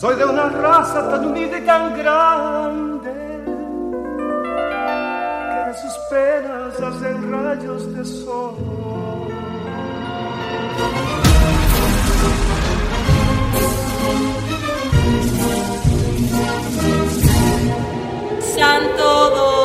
Soy de una raza tan unida y tan grande que de sus penas hacen rayos de sol. Santo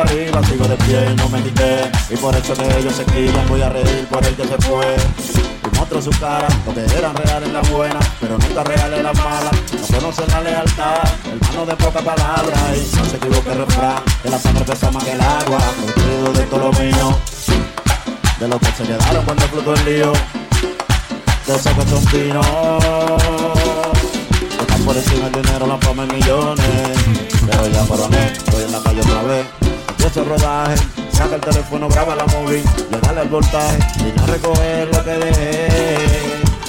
arriba, sigo de pie no me quité. Y por eso que ellos se quitan, voy a reír por el que se fue. Y muestro su cara, lo que eran reales las buenas, pero nunca reales las malas. No conocen la lealtad, hermano de poca palabra. Y no se equivoque el refrán, que la sangre pesa más que el agua. Construido de todo lo mío, de lo que se quedaron cuando explotó el lío de esos que son por encima del dinero, la fama millones. Pero ya coroné, estoy en la calle otra vez. El rodaje, saca el teléfono, graba la móvil, le dale el voltaje y no recoger lo que dejé.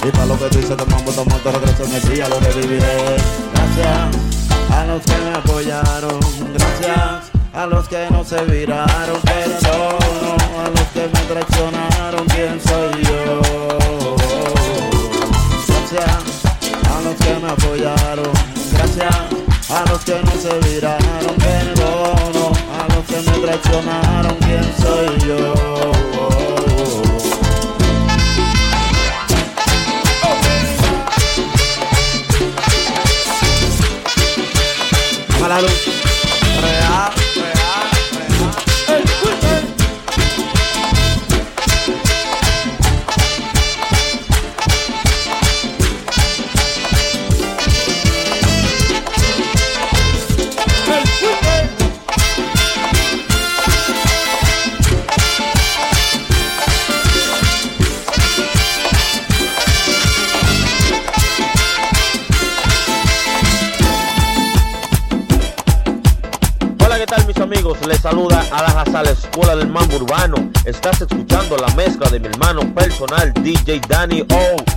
Y para lo que tú dices, te mambo, te regreso en el día, lo reviviré. Gracias a los que me apoyaron, gracias a los que no se viraron, perdono a los que me traicionaron, ¿quién soy yo? Gracias a los que me apoyaron, gracias a los que no se viraron, los me traicionaron, ¿quién soy yo? Real, saluda Alajazá, la Escuela del Mambo Urbano. Estás escuchando la mezcla de mi hermano personal DJ Danny O.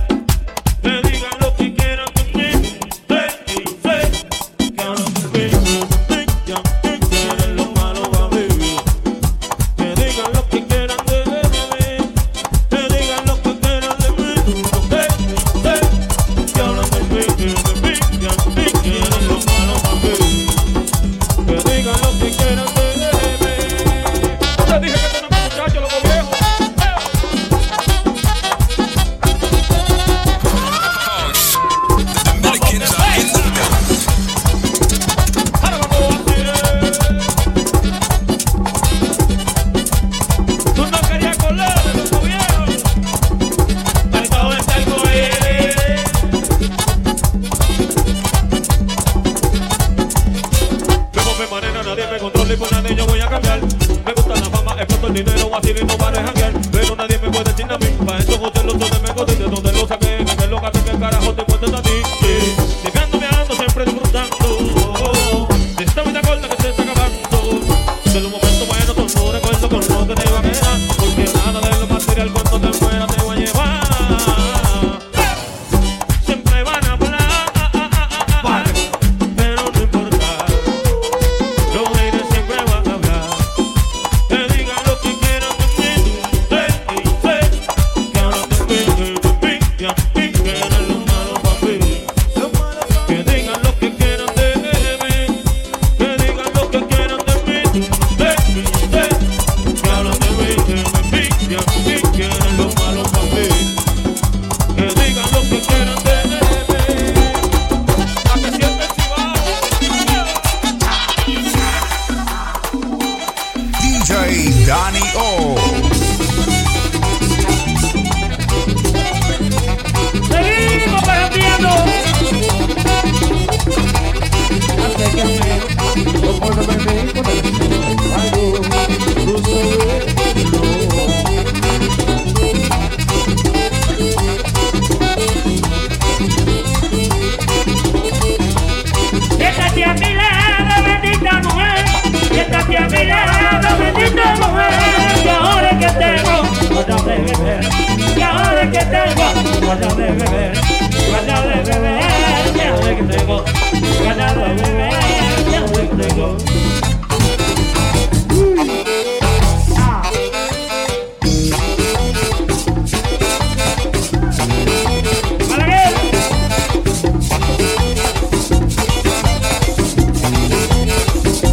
me controla y por nadie yo voy a cambiar. Me gusta la fama, exploto el dinero, así y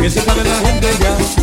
Que se sabe la gente ya.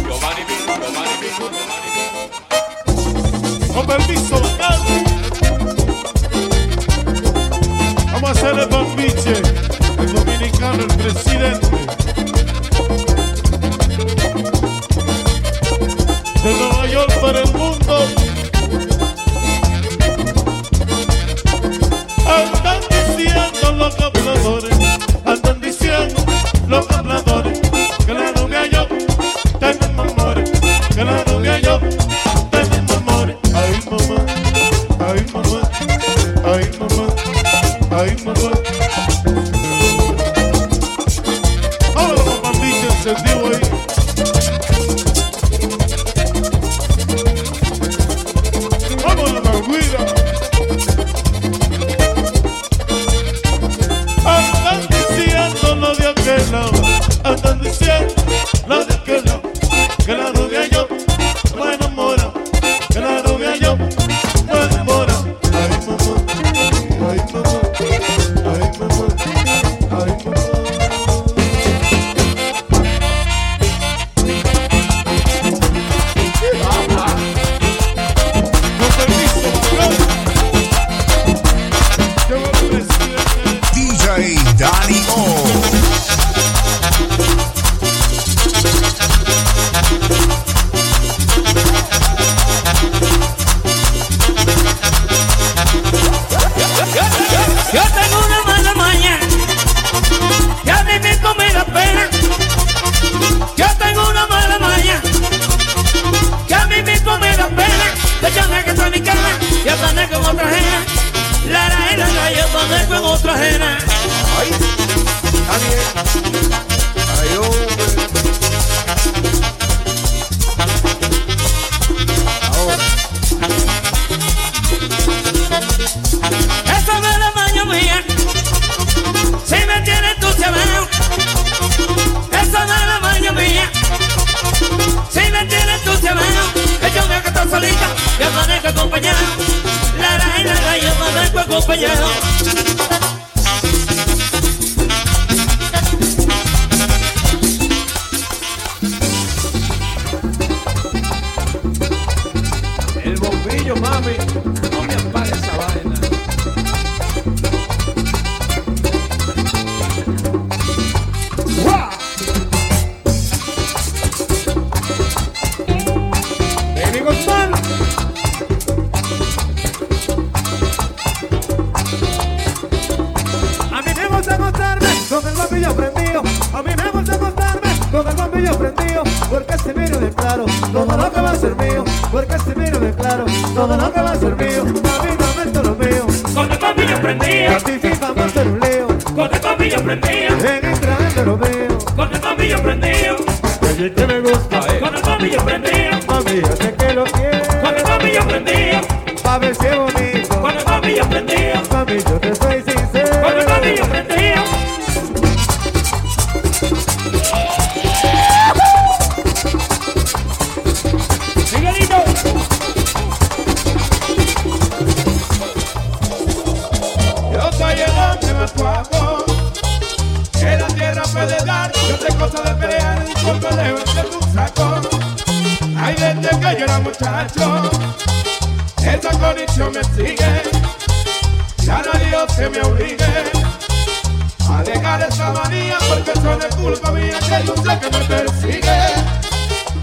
porque eso no culpa mía, que hay un que me persigue.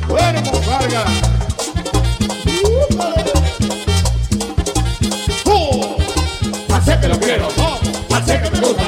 Cuervo pues, Vargas. Uh, oh, que lo quiero, no, hace que me gusta.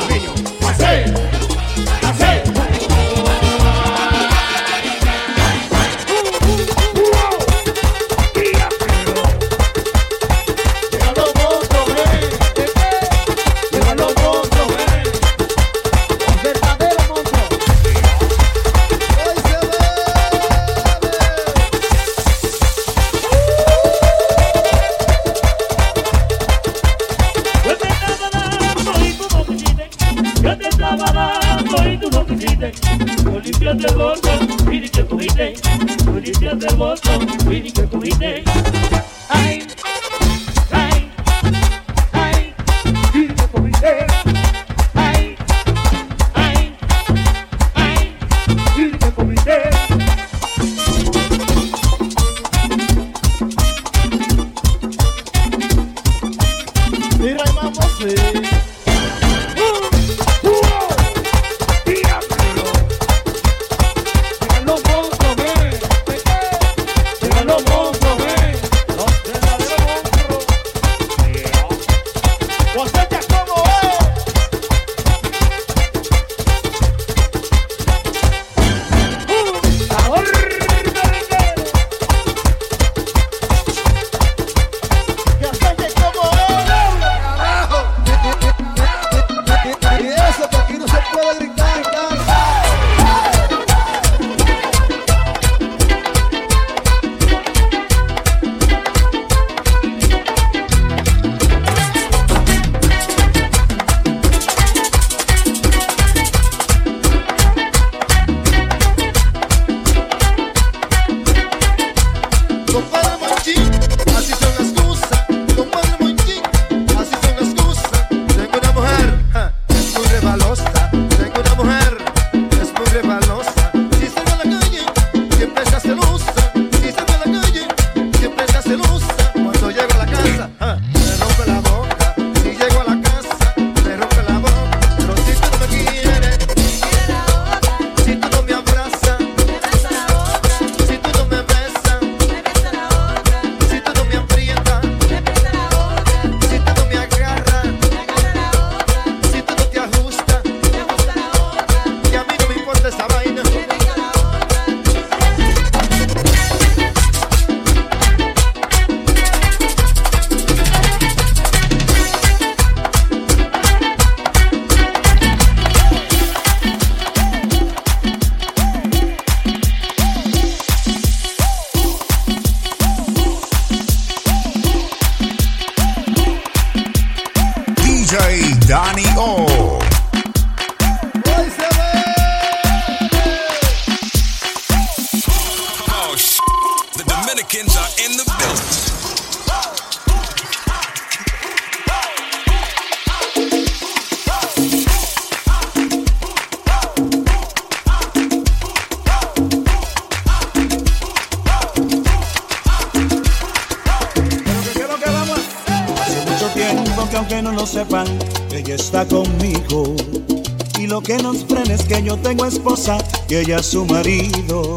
Y ella su marido.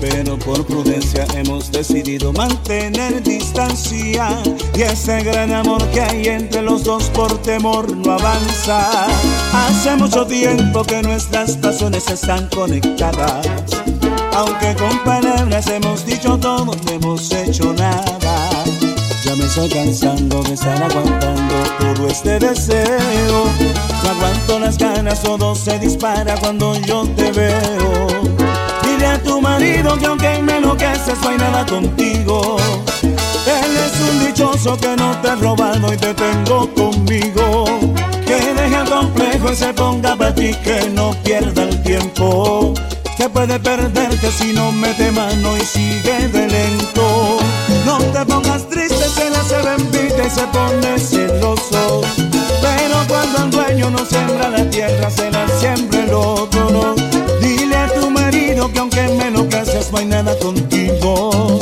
Pero por prudencia hemos decidido mantener distancia. Y ese gran amor que hay entre los dos por temor no avanza. Hace mucho tiempo que nuestras pasiones están conectadas. Aunque con palabras hemos dicho todo, no hemos hecho nada. Ya me estoy cansando de estar aguantando todo este deseo. No aguanto las ganas, todo se dispara cuando yo te veo. Dile a tu marido que aunque me enloqueces no hay nada contigo. Él es un dichoso que no te ha robado y te tengo conmigo. Que deje el complejo y se ponga para ti, que no pierda el tiempo. Que puede perderte si no mete mano y sigue de lento. No te pongas se envidia y se pone celoso. Pero cuando el dueño no siembra la tierra, se la siembra el otro. Dile a tu marido que aunque me lo haces no hay nada contigo.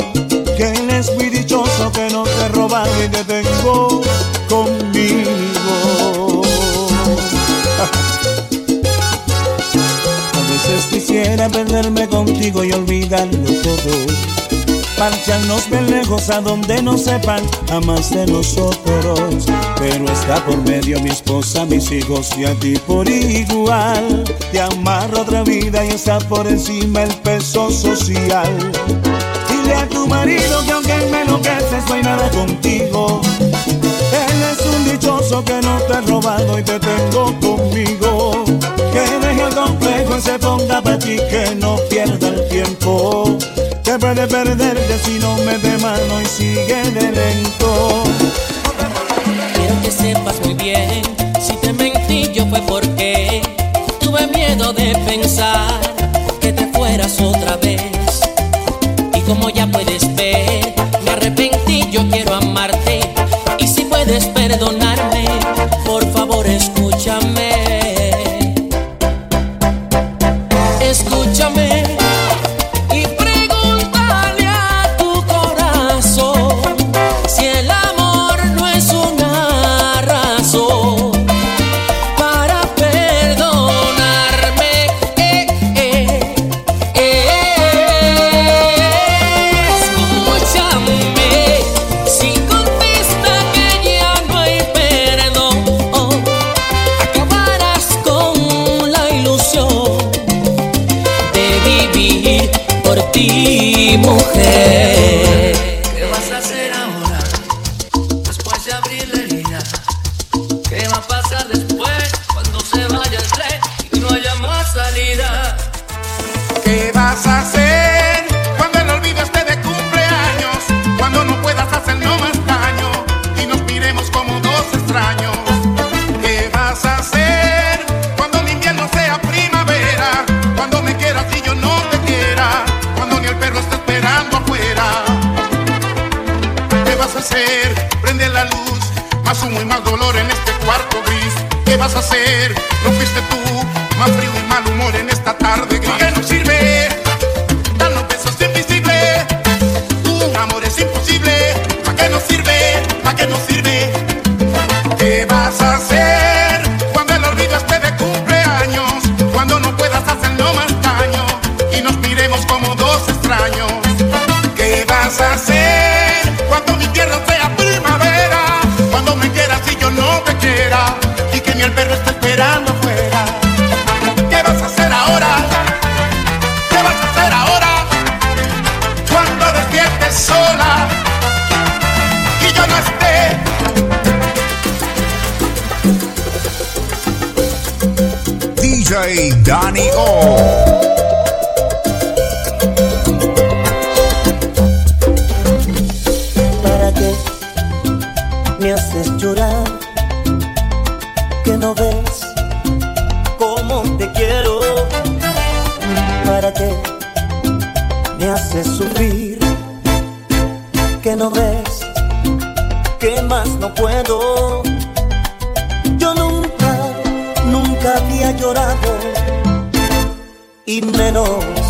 Que él es muy dichoso, que no te roba y te tengo conmigo. A veces quisiera perderme contigo y olvidarlo todo. Marcharnos bien lejos a donde no sepan a más de nosotros. Pero está por medio mi esposa, mis hijos y a ti por igual. Te amarro otra vida y está por encima el peso social. Dile a tu marido que aunque me enloqueces no hay nada contigo. Él es un dichoso que no te ha robado y te tengo conmigo. Que deje el complejo y se ponga para ti, que no pierda el tiempo. Que puede perderte si no me de mano y sigue de lento. Quiero que sepas muy bien, si te mentí yo fue porque tuve miedo de pensar que te fueras otra vez. Y como tú DJ Danny ¿Para qué me haces llorar? Que no ves cómo te quiero. ¿Para qué me haces sufrir? Que no ves que más no puedo. había llorado y menos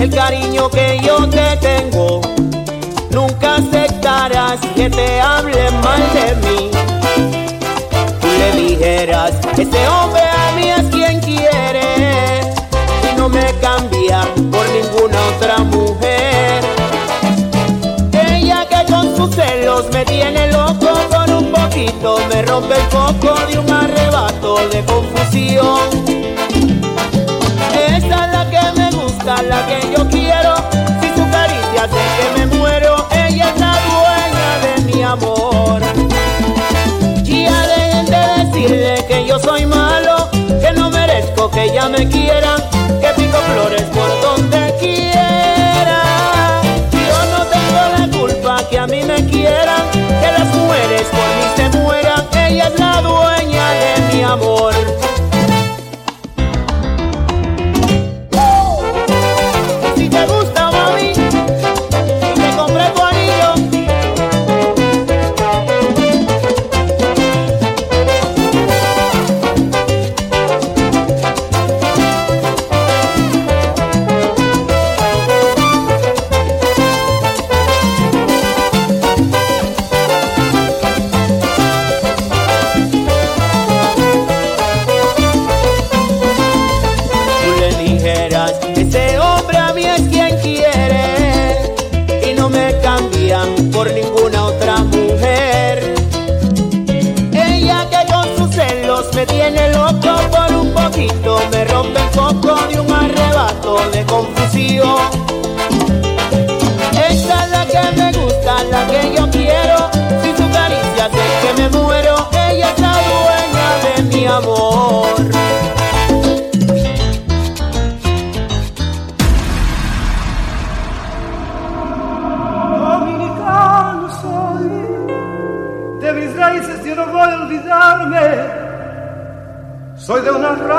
el cariño que yo te tengo, nunca aceptarás que te hable mal de mí. Tú le dijeras, ese hombre a mí es quien quiere y no me cambia por ninguna otra mujer. Ella que con sus celos me tiene loco con un poquito, me rompe el foco de un arrebato de confusión. La que yo quiero. Si su caricia sé que me muero, ella es la dueña de mi amor. Ya dejen de decirle que yo soy malo, que no merezco que ella me quiera, que pico flores por donde quiera. Yo no tengo la culpa que a mí me quieran, que las mujeres por mí se mueran, ella es la dueña de mi amor.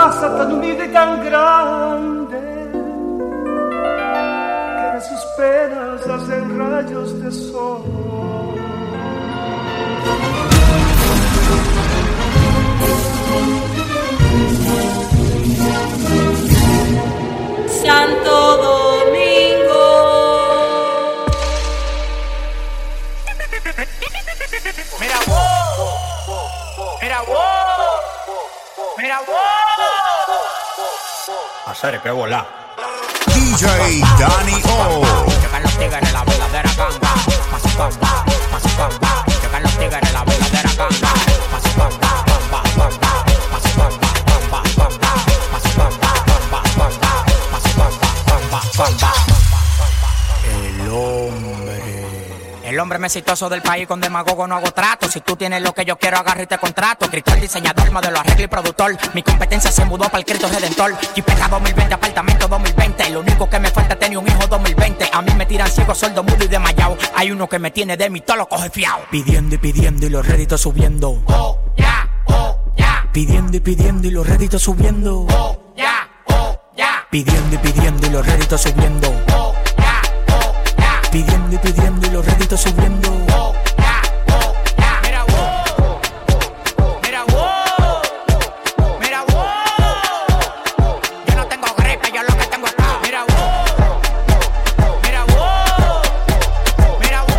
Raza tan humilde y tan grande que de sus penas hacen rayos de sol. Santo Domingo. Mira vos, mira vos, mira vos. Hacer que volar. DJ Danny O. Llegan los tigres, la verdadera ganga. Paso ganga, paso ganga. Llegan los tigres, la hombre más exitoso del país con demagogo no hago trato. Si tú tienes lo que yo quiero, agarro y te contrato. Cristal, diseñador, modelo, arreglo y productor. Mi competencia se mudó para el Cristo Redentor. Jipeta 2020, apartamento 2020. Lo único que me falta es tener un hijo 2020. A mí me tiran ciego, sordo, mudo y desmayado. Hay uno que me tiene de mí, todo lo coge fiado. Pidiendo y pidiendo y los réditos subiendo. Oh, ya, oh, ya. Pidiendo y pidiendo y los réditos subiendo. Oh, ya, oh, ya. Pidiendo y pidiendo y los réditos subiendo. Oh. Pidiendo y pidiendo y los réditos subiendo. Oh, ya, oh, ya. Mira vos, mira vos, mira vos. Yo no tengo gripe, yo lo que tengo es caos. Mira vos, mira vos, mira vos.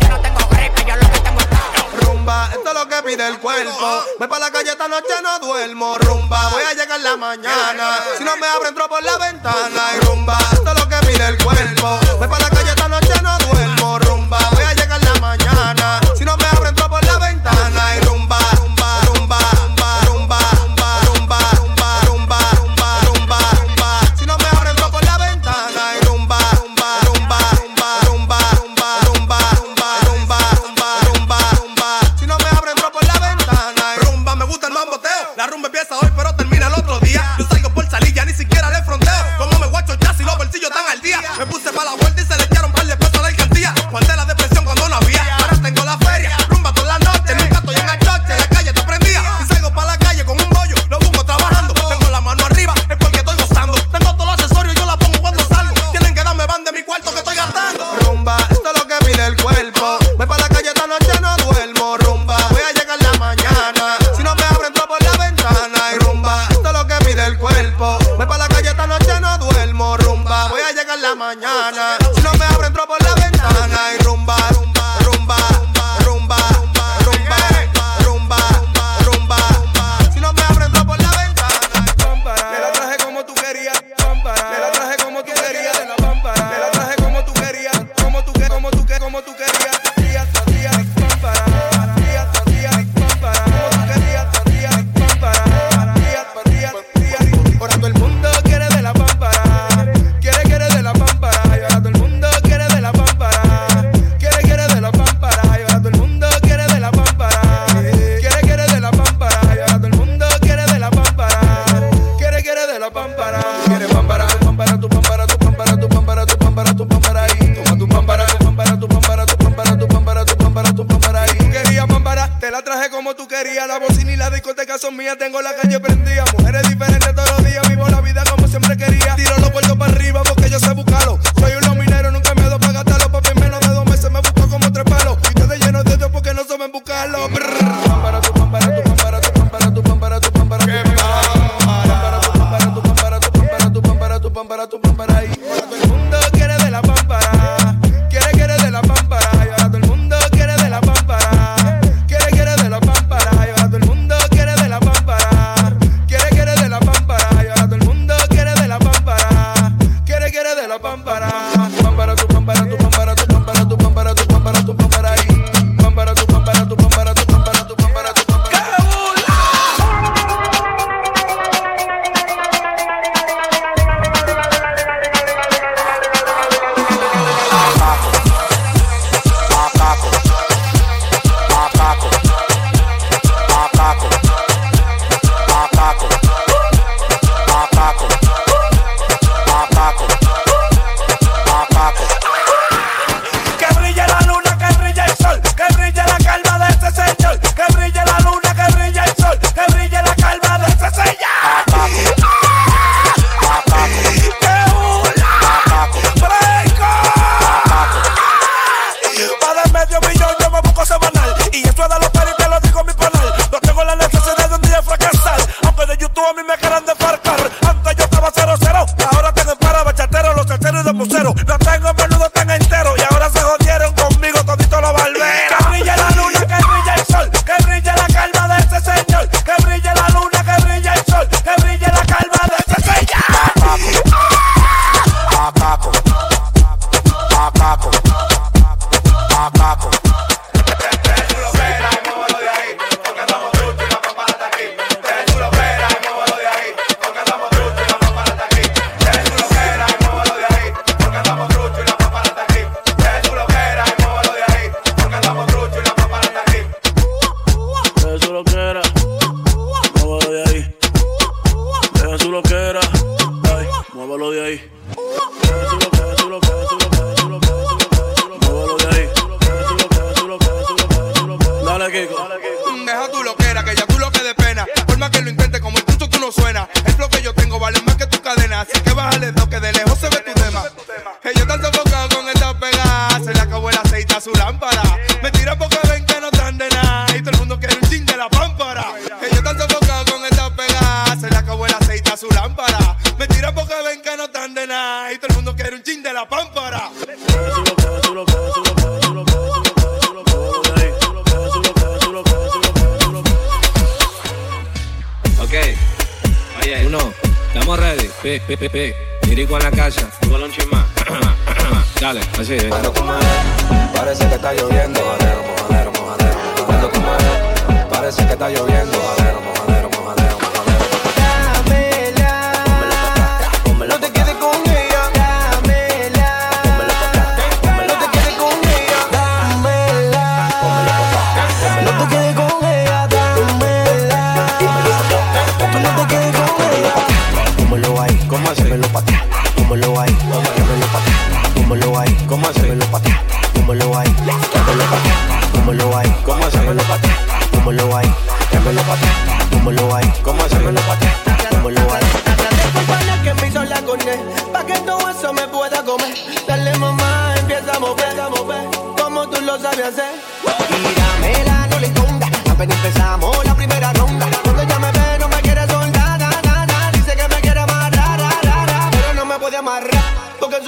Yo no tengo gripe, yo lo que tengo es caos. Rumba, esto es lo que pide el cuerpo. Voy para la calle esta noche, no duermo. Rumba, voy a llegar la mañana. Si no me abro, entro por la ventana. Y rumba, esto es lo pide el cuerpo. Para la calle la calle prendía. Mujeres diferentes todos los días. Vivo la vida como siempre quería. Tiro los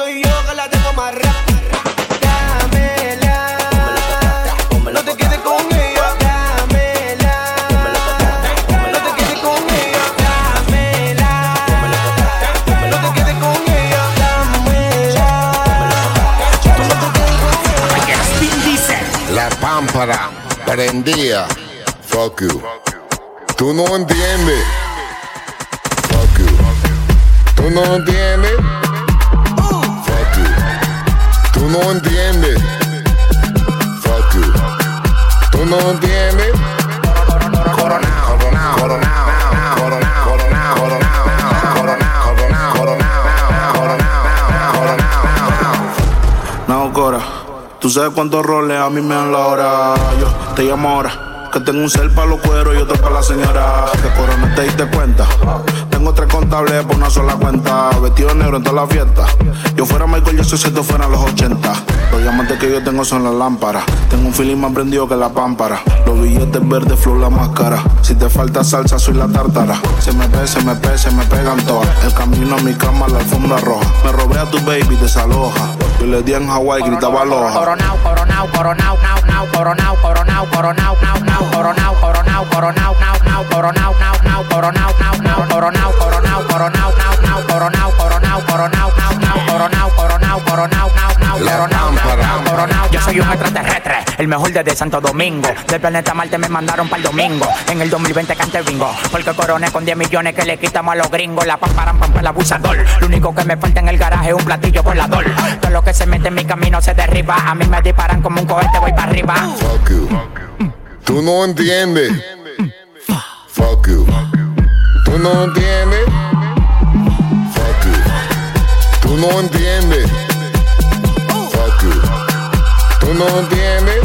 soy yo la tengo más. Dámela. No te quedes con ella. Dámela. No te quedes con ella. Dámela. No te quedes con ella. Dámela. La pámpara prendía. Fuck you. Tú no entiendes. Fuck you. Tú no entiendes. no entiendes. Fuck you. Tú no entiendes. Tú sabes cuántos roles a mí me dan la hora. Yo te llamo ahora. Que tengo un cel para los cueros y otro para la señora. Que corona te diste cuenta. Tengo tres contables por una sola cuenta. Vestido negro en toda la fiesta. Yo fuera Michael Jackson si esto fueran los 80. Los diamantes que yo tengo son las lámparas. Tengo un feeling más prendido que la pámpara. Los billetes verdes, flow la máscara. Si te falta salsa, soy la tártara. Se me ve, se me pe, se me pegan todas. El camino a mi cama, la alfombra roja. Me robé a tu baby, desaloja. Yo le di en Hawái, gritaba aloha. Coronao, coronao, coronao, nao, nao, coronao, coronao, coronao, nao, nao, coronao, coronao, coronao, nao, nao, coronao, nao, nao, coronao, nao, nao, coronao, coronao, coronao, nao, nao, coronao, coronao, coronao, nao, nao, coronao, coronao, coronao, nao, nao, coronao, nao, nao, coronao. Yo soy un extraterrestre, el mejor desde Santo Domingo. Del planeta Marte me mandaron para el domingo. En el 2020 cante bingo. Porque coroné con 10 millones que le quitamos a los gringos. La pamparan pampa el abusador. Lo único que me falta en el garaje es un platillo volador. Todo lo que se mete en mi camino se derriba. A mí me disparan como un cohete, voy para arriba. Fuck you. Tú no entiendes. Fuck you. Tú no entiendes. Fuck you. Tú no entiendes. Fuck you. Tú no entiendes.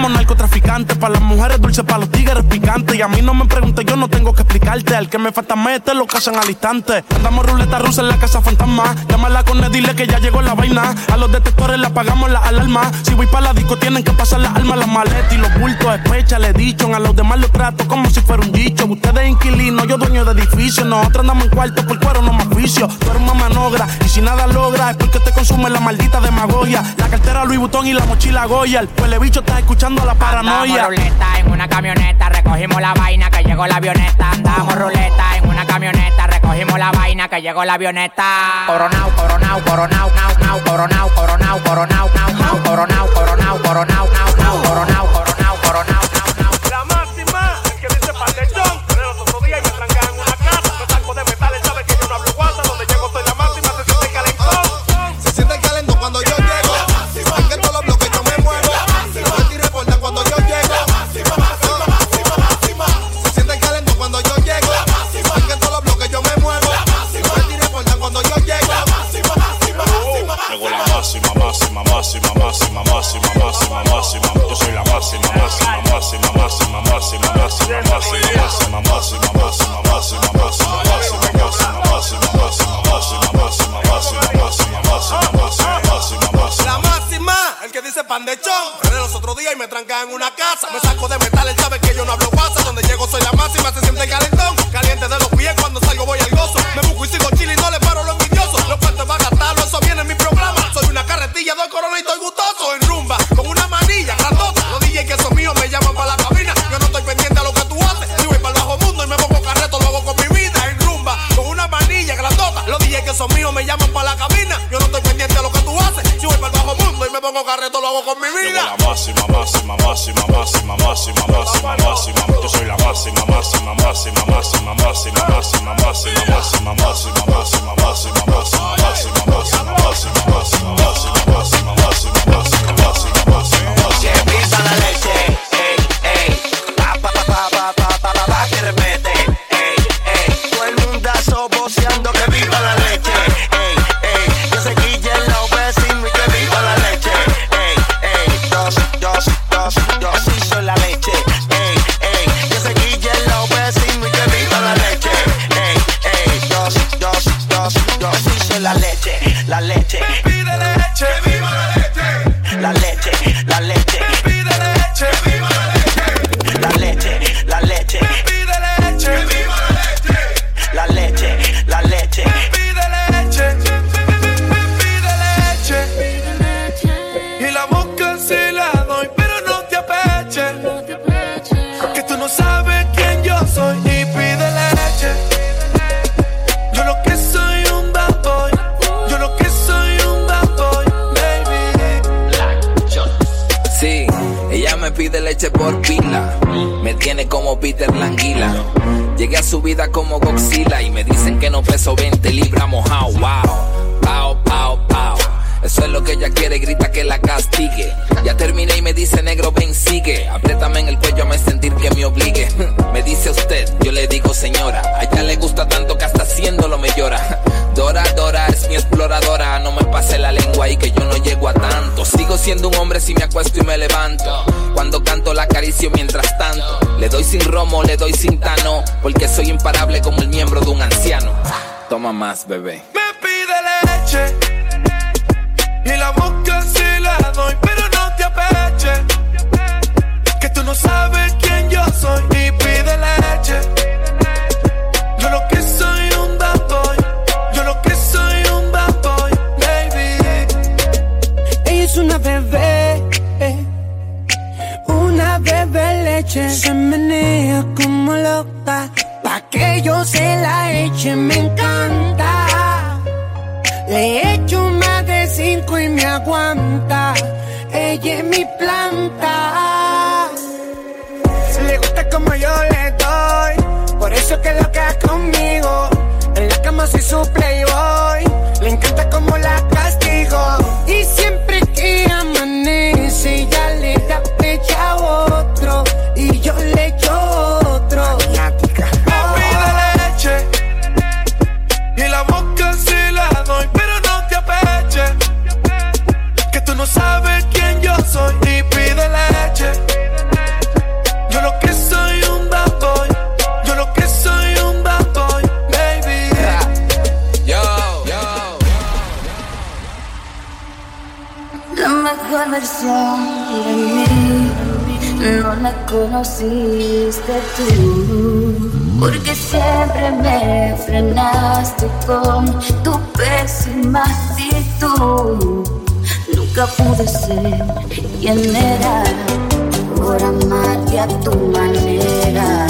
Coronao, coronao como narcotraficante. Para las mujeres dulces, para los tigres picantes. Y a mí no me preguntes, yo no tengo que explicarte. Al que me falta mete lo casan al instante. Andamos ruleta rusa en la casa fantasma. Llámala con él, dile que ya llegó la vaina. A los detectores le apagamos la alarma. Si voy para la disco, tienen que pasar las almas, las maletas y los bultos. Especha, le dicho. A los demás los trato como si fuera un dicho. Ustedes inquilinos, yo dueño de edificio. Nosotros andamos en cuarto por cuero, no más vicio. Tú eres una manogra y si nada logra es porque te consume la maldita demagogia. La cartera Louis Vuitton y la mochila Goya. El bicho está escuchando la paranoia. Andamos ruleta en una camioneta, recogimos la vaina que llegó la avioneta. Andamos ruleta en una camioneta, recogimos la vaina que llegó la avioneta. Coronao, coronao, coronao, nao, nao, coronao, coronao, coronao, nao, nao, coronao, coronao, coronao, nao, nao, coronao, coronao, coronao, hago con mi vida. la máxima, máxima, máxima, máxima, máxima, máxima, máxima. Yo soy la máxima, máxima, máxima, máxima, máxima, máxima, máxima, máxima, máxima, máxima, máxima, máxima, máxima, máxima, máxima, siendo un hombre si me acuesto y me levanto. Cuando canto la acaricio mientras tanto. Le doy sin romo, le doy sin tano. Porque soy imparable como el miembro de un anciano. Toma más, bebé. Me pide leche leche. Se menea como loca, pa' que yo se la eche, me encanta. Le echo más de cinco y me aguanta. Ella es mi planta. Le gusta como yo le doy, por eso que lo queda conmigo. En la cama soy su playboy, conociste tú. Porque siempre me frenaste con tu pésima actitud. Nunca pude ser quien era por amarte a tu manera.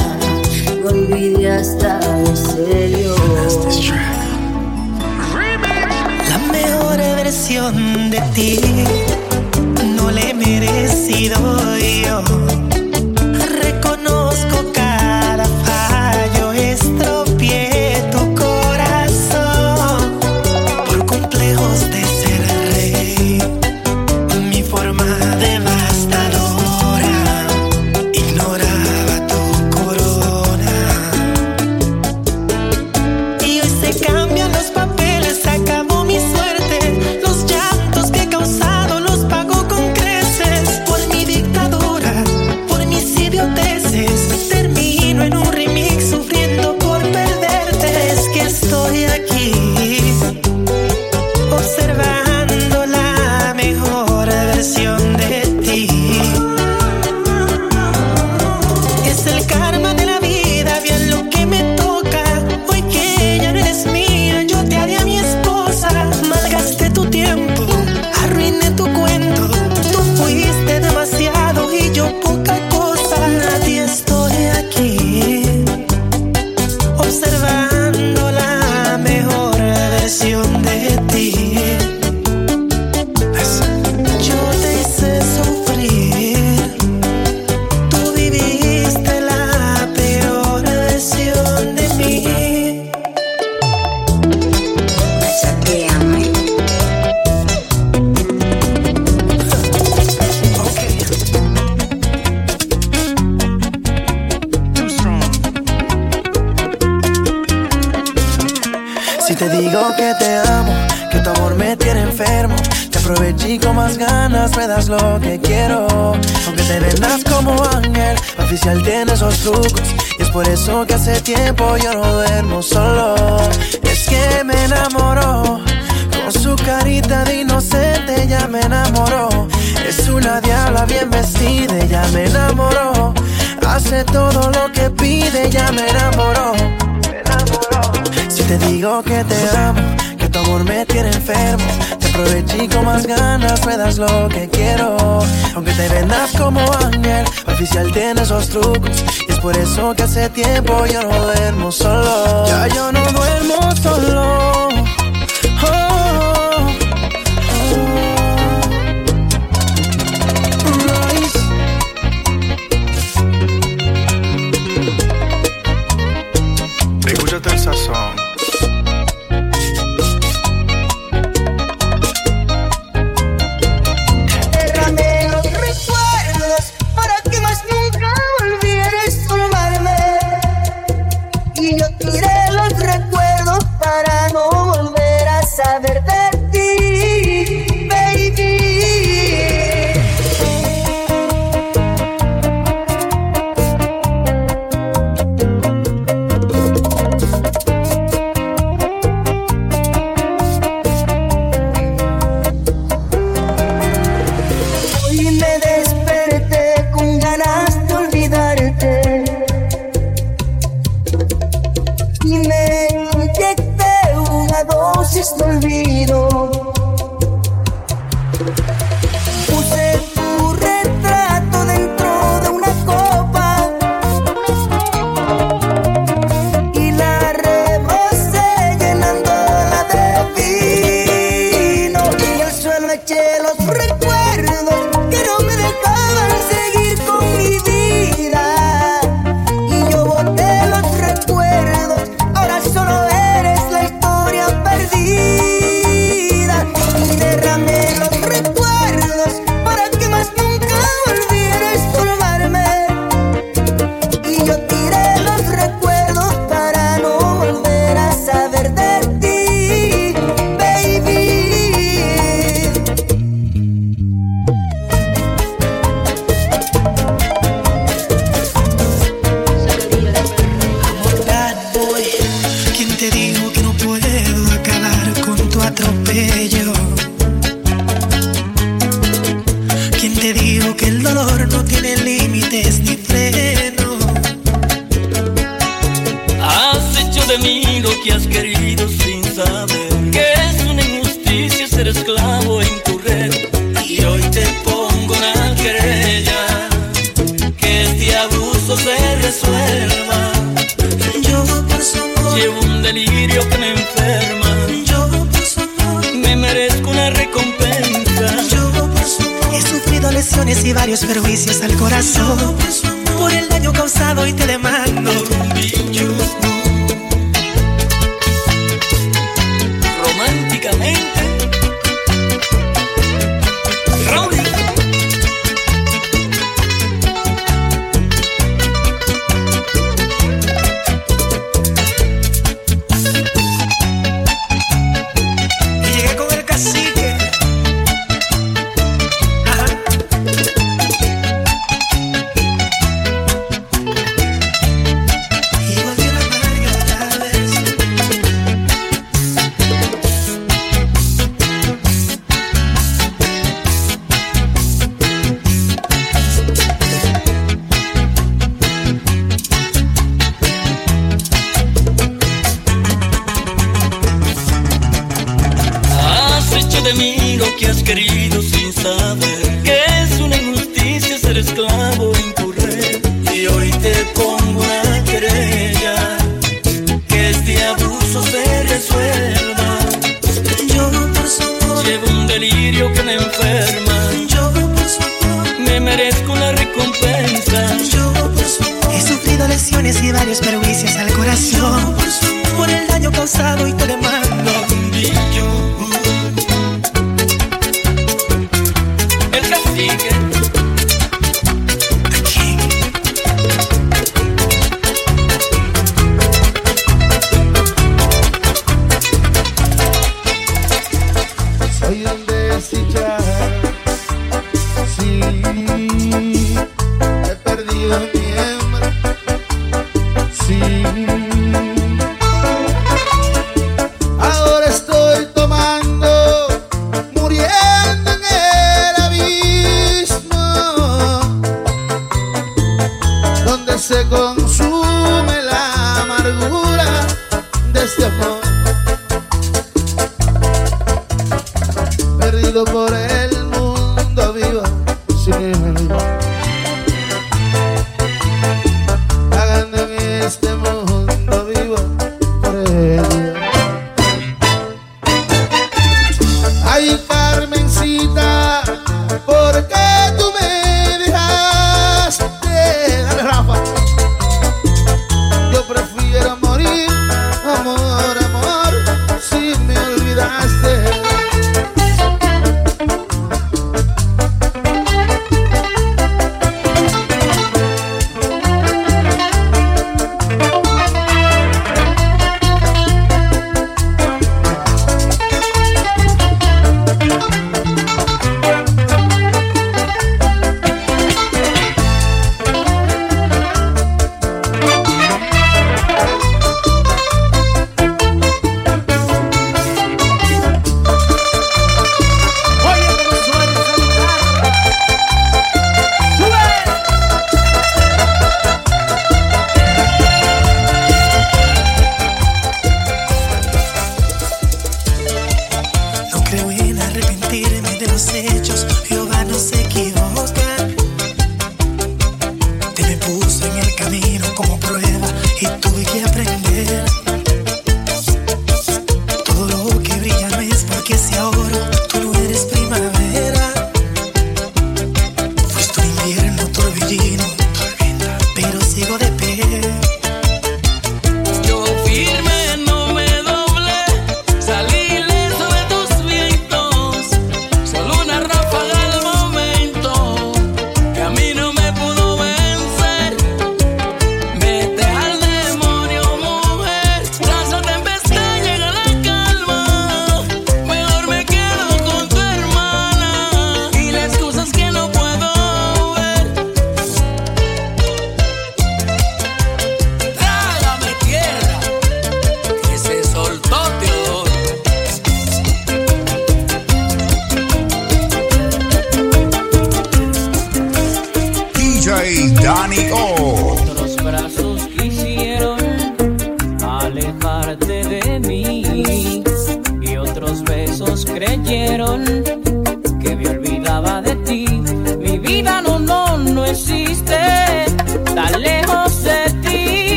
Me olvidé hasta serio. La mejor versión de ti no le he merecido yo. Tiempo yo no duermo solo. Es que me enamoró, con su carita de inocente ya me enamoró. Es una diabla bien vestida, ya me enamoró. Hace todo lo que pide, ya me enamoró. Si te digo que te amo, que tu amor me tiene enfermo, te aproveché con más ganas, me lo que quiero. Aunque te vendas como ángel, oficial tiene esos trucos. Por eso que hace tiempo yo no duermo solo. Ya yo no duermo solo. Oh, has querido sin saber que es una injusticia ser esclavo en. Y hoy te pongo una querella que este abuso se resuelva. Yo por su llevo un delirio que me enferma. Yo por su me merezco una recompensa. Yo por su he sufrido lesiones y varios perjuicios al corazón por, el daño causado y te demás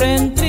transcurren